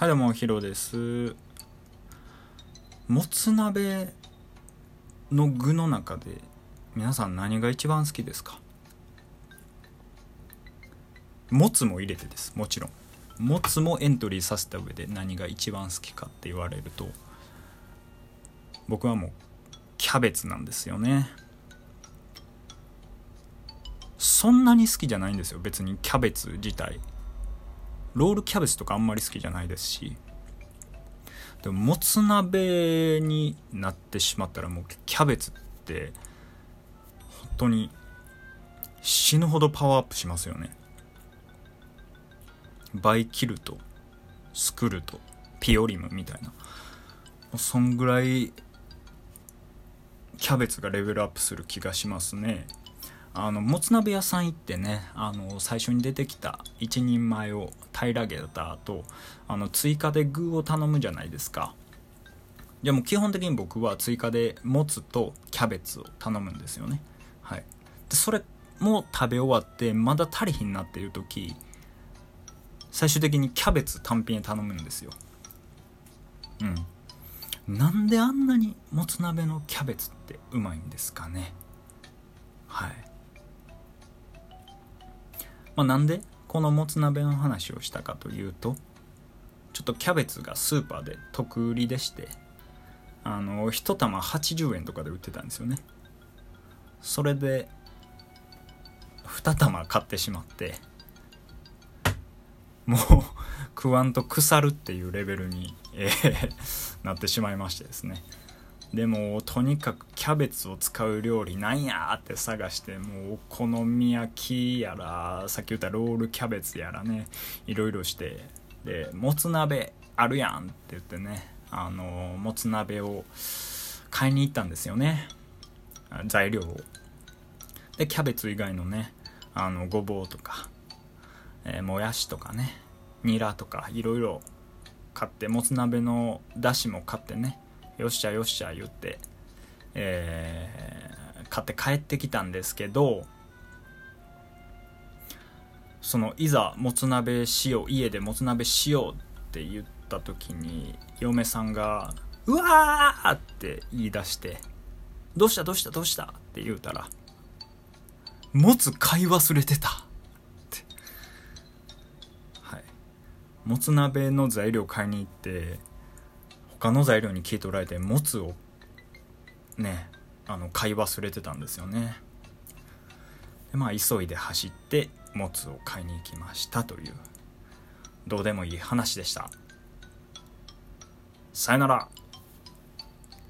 はいどうもヒロです。もつ鍋の具の中で皆さん何が一番好きですか？もつも入れてですもちろん。もつもエントリーさせた上で何が一番好きかって言われると僕はもうキャベツなんですよね。そんなに好きじゃないんですよ別にキャベツ自体。ロールキャベツとかあんまり好きじゃないですしでももつ鍋になってしまったらもうキャベツって本当に死ぬほどパワーアップしますよね。バイキルトスクルトピオリムみたいな。そんぐらいキャベツがレベルアップする気がしますね。あのもつ鍋屋さん行ってねあの最初に出てきた一人前を平らげた後あの追加で具を頼むじゃないですか。じゃあもう基本的に僕は追加でもつとキャベツを頼むんですよね。はい。でそれも食べ終わってまだ足りひんなっていう時最終的にキャベツ単品で頼むんですよ。うん。なんであんなにもつ鍋のキャベツってうまいんですかね。はい。まあ、なんでこのもつ鍋の話をしたかというとちょっとキャベツがスーパーで特売りでしてあの1玉80円とかで売ってたんですよね。それで2玉買ってしまってもう食わんと腐るっていうレベルに、え、なってしまいましてですね。でもとにかくキャベツを使う料理なんやって探してもうお好み焼きやらさっき言ったロールキャベツやらねいろいろしてでもつ鍋あるやんって言ってねあのもつ鍋を買いに行ったんですよね。材料を。でキャベツ以外のねあのごぼうとか、えー、もやしとかねニラとかいろいろ買ってもつ鍋のだしも買ってねよっしゃよっしゃ言って、えー、買って帰ってきたんですけどそのいざもつ鍋しよう家でもつ鍋しようって言った時に嫁さんが「うわー!」って言い出して「どうしたどうしたどうした?」って言うたら「もつ買い忘れてた」ってはいもつ鍋の材料買いに行って他の材料に切り取られてもつをねあの買い忘れてたんですよね。でまあ急いで走ってもつを買いに行きましたというどうでもいい話でした。さよなら。